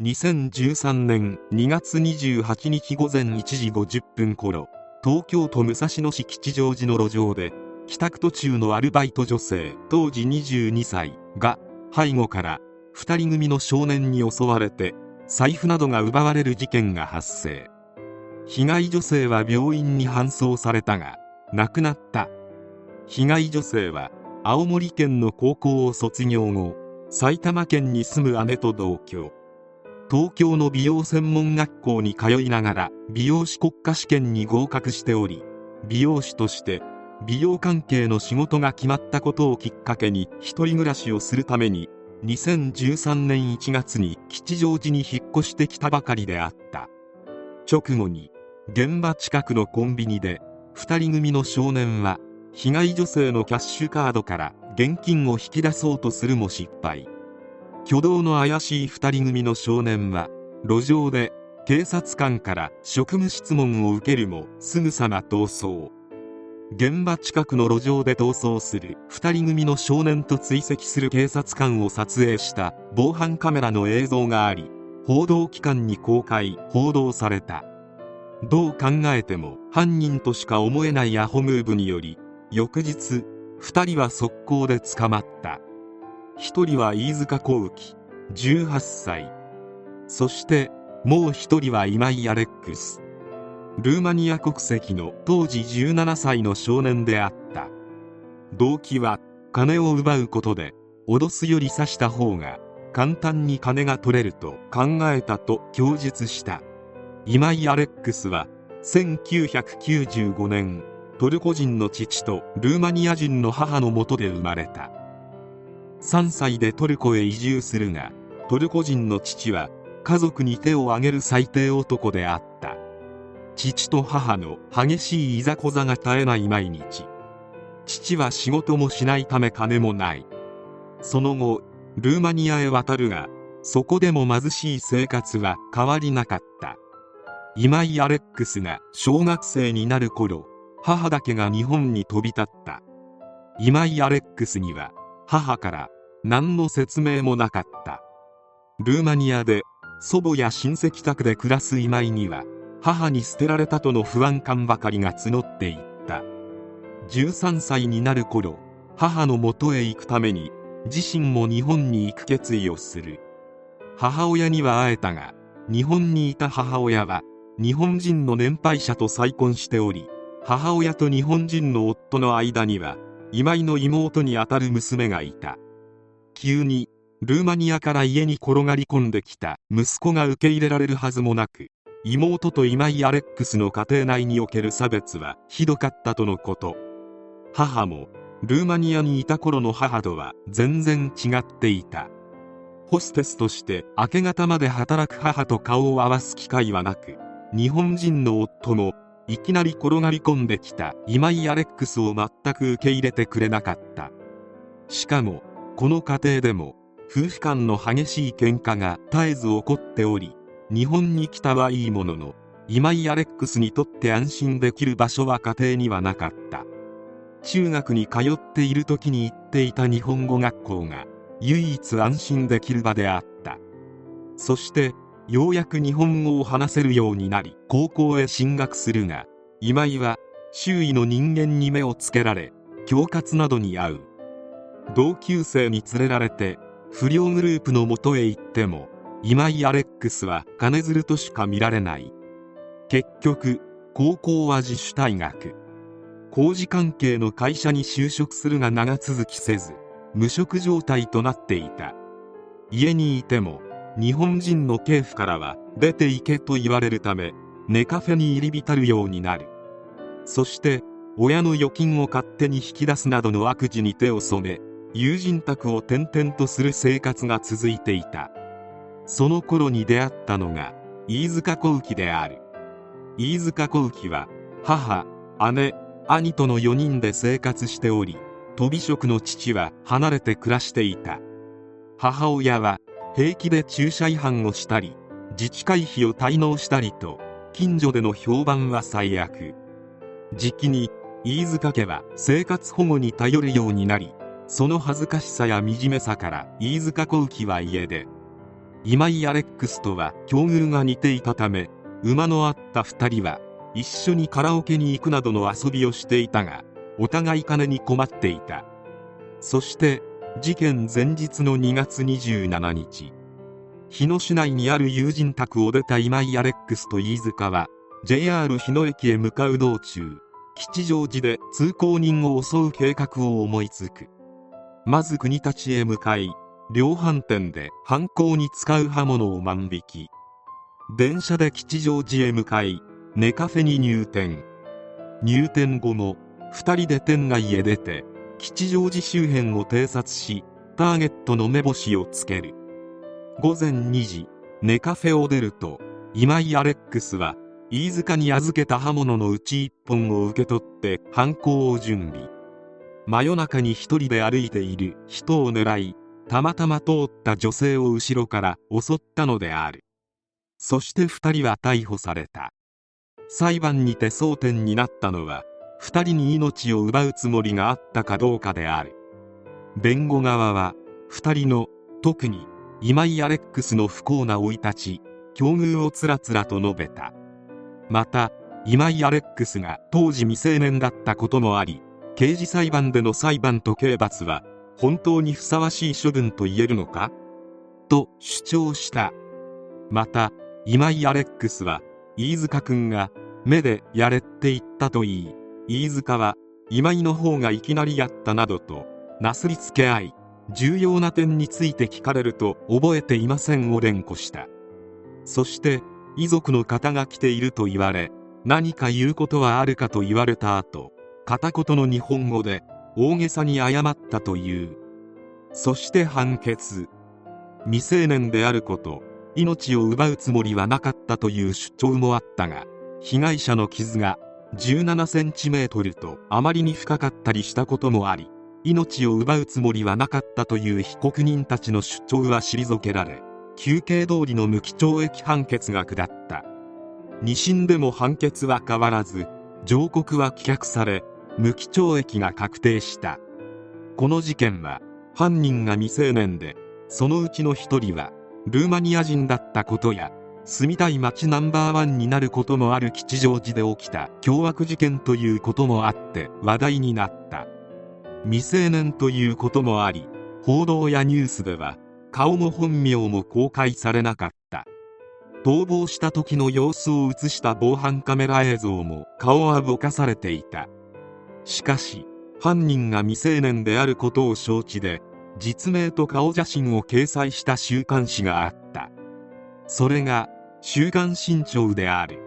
2013年2月28日午前1時50分頃東京都武蔵野市吉祥寺の路上で帰宅途中のアルバイト女性当時22歳が背後から2人組の少年に襲われて財布などが奪われる事件が発生。被害女性は病院に搬送されたが亡くなった。被害女性は青森県の高校を卒業後埼玉県に住む姉と同居。東京の美容専門学校に通いながら美容師国家試験に合格しており美容師として美容関係の仕事が決まったことをきっかけに一人暮らしをするために2013年1月に吉祥寺に引っ越してきたばかりであった。直後に現場近くのコンビニで2人組の少年は被害女性のキャッシュカードから現金を引き出そうとするも失敗。挙動の怪しい2人組の少年は路上で警察官から職務質問を受けるもすぐさま逃走。現場近くの路上で逃走する2人組の少年と追跡する警察官を撮影した防犯カメラの映像があり報道機関に公開報道された。どう考えても犯人としか思えないアホムーブにより翌日2人は速攻で捕まった。1人は飯塚幸喜18歳。そしてもう1人は今井アレックス。ルーマニア国籍の当時17歳の少年であった。動機は金を奪うことで脅すより刺した方が簡単に金が取れると考えたと供述した。今井アレックスは1995年トルコ人の父とルーマニア人の母のもとで生まれた。3歳でトルコへ移住するがトルコ人の父は家族に手を挙げる最低男であった。父と母の激しいいざこざが絶えない毎日。父は仕事もしないため金もない。その後ルーマニアへ渡るがそこでも貧しい生活は変わりなかった。今井アレックスが小学生になる頃母だけが日本に飛び立った。今井アレックスには母から何の説明もなかった。ルーマニアで祖母や親戚宅で暮らす今井には母に捨てられたとの不安感ばかりが募っていった。13歳になる頃母の元へ行くために自身も日本に行く決意をする。母親には会えたが日本にいた母親は日本人の年配者と再婚しており母親と日本人の夫の間には今井の妹にあたる娘がいた。急にルーマニアから家に転がり込んできた息子が受け入れられるはずもなく妹と今井アレックスの家庭内における差別はひどかったとのこと。母もルーマニアにいた頃の母とは全然違っていた。ホステスとして明け方まで働く母と顔を合わす機会はなく日本人の夫もいきなり転がり込んできた今井アレックスを全く受け入れてくれなかった。しかもこの家庭でも夫婦間の激しい喧嘩が絶えず起こっており日本に来たはいいものの今井アレックスにとって安心できる場所は家庭にはなかった。中学に通っている時に行っていた日本語学校が唯一安心できる場であった。そしてようやく日本語を話せるようになり高校へ進学するが今井は周囲の人間に目をつけられ恐喝などに遭う。同級生に連れられて不良グループのもとへ行っても今井アレックスは金づるとしか見られない。結局高校は自主退学。工事関係の会社に就職するが長続きせず無職状態となっていた。家にいても日本人の警府からは出て行けと言われるためネカフェに入り浸るようになる。そして親の預金を勝手に引き出すなどの悪事に手を染め友人宅を転々とする生活が続いていた。その頃に出会ったのが飯塚幸喜である。飯塚幸喜は母姉兄との4人で生活しておりとび職の父は離れて暮らしていた。母親は平気で駐車違反をしたり自治会費を滞納したりと近所での評判は最悪。時期に飯塚家は生活保護に頼るようになりその恥ずかしさや惨めさから飯塚幸喜は家で今井アレックスとは境遇が似ていたため馬のあった2人は一緒にカラオケに行くなどの遊びをしていたがお互い金に困っていた。そして事件前日の2月27日日野市内にある友人宅を出た今井アレックスと飯塚は JR 日野駅へ向かう道中吉祥寺で通行人を襲う計画を思いつく。まず国立へ向かい量販店で犯行に使う刃物を万引き。電車で吉祥寺へ向かいネカフェに入店。入店後も2人で店内へ出て吉祥寺周辺を偵察しターゲットの目星をつける。午前2時ネカフェを出ると今井アレックスは飯塚に預けた刃物のうち1本を受け取って犯行を準備。真夜中に一人で歩いている人を狙いたまたま通った女性を後ろから襲ったのである。そして2人は逮捕された。裁判にて争点になったのは2人に命を奪うつもりがあったかどうかである。弁護側は2人の特に今井アレックスの不幸な生い立ち境遇をつらつらと述べた。また今井アレックスが当時未成年だったこともあり刑事裁判での裁判と刑罰は本当にふさわしい処分と言えるのか？と主張した。また今井アレックスは飯塚君が目でやれって言ったといい。飯塚は今井の方がいきなりやったなどとなすりつけ合い重要な点について聞かれると覚えていませんを連呼した。そして遺族の方が来ていると言われ何か言うことはあるかと言われた後片言の日本語で大げさに謝ったという。そして判決。未成年であること命を奪うつもりはなかったという主張もあったが被害者の傷が17センチメートルとあまりに深かったりしたこともあり命を奪うつもりはなかったという被告人たちの主張は退けられ求刑通りの無期懲役判決が下った。2審でも判決は変わらず上告は棄却され無期懲役が確定した。この事件は犯人が未成年でそのうちの1人はルーマニア人だったことや住みたい街ナンバーワンになることもある吉祥寺で起きた凶悪事件ということもあって話題になった。未成年ということもあり報道やニュースでは顔も本名も公開されなかった。逃亡した時の様子を映した防犯カメラ映像も顔はぼかされていた。しかし犯人が未成年であることを承知で実名と顔写真を掲載した週刊誌があった。それが「週刊新潮」である。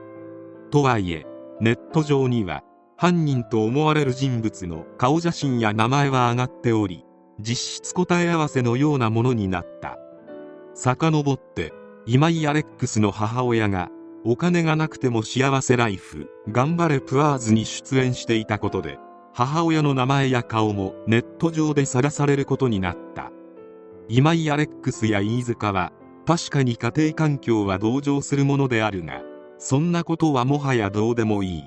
とはいえネット上には犯人と思われる人物の顔写真や名前は上がっており実質答え合わせのようなものになった。遡って今井アレックスの母親がお金がなくても幸せライフ頑張れプアーズに出演していたことで母親の名前や顔もネット上でさらされることになった。今井アレックスや飯塚は確かに家庭環境は同情するものであるがそんなことはもはやどうでもいい。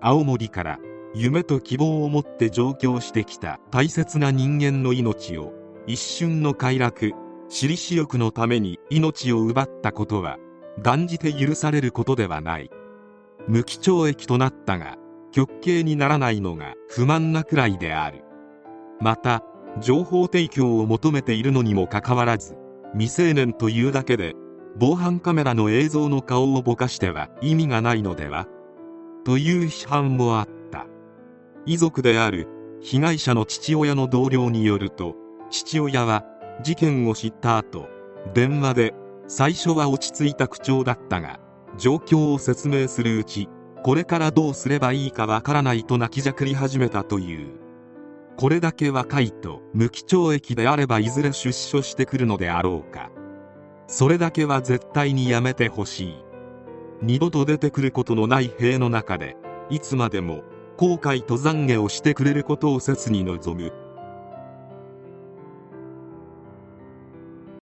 青森から夢と希望を持って上京してきた大切な人間の命を一瞬の快楽私利私欲のために命を奪ったことは断じて許されることではない。無期懲役となったが極刑にならないのが不満なくらいである。また情報提供を求めているのにもかかわらず未成年というだけで防犯カメラの映像の顔をぼかしては意味がないのでは？という批判もあった。遺族である被害者の父親の同僚によると父親は事件を知った後電話で最初は落ち着いた口調だったが状況を説明するうちこれからどうすればいいかわからないと泣きじゃくり始めたという。これだけ若いと無期懲役であればいずれ出所してくるのであろうか。それだけは絶対にやめてほしい。二度と出てくることのない塀の中でいつまでも後悔と懺悔をしてくれることを切に望む。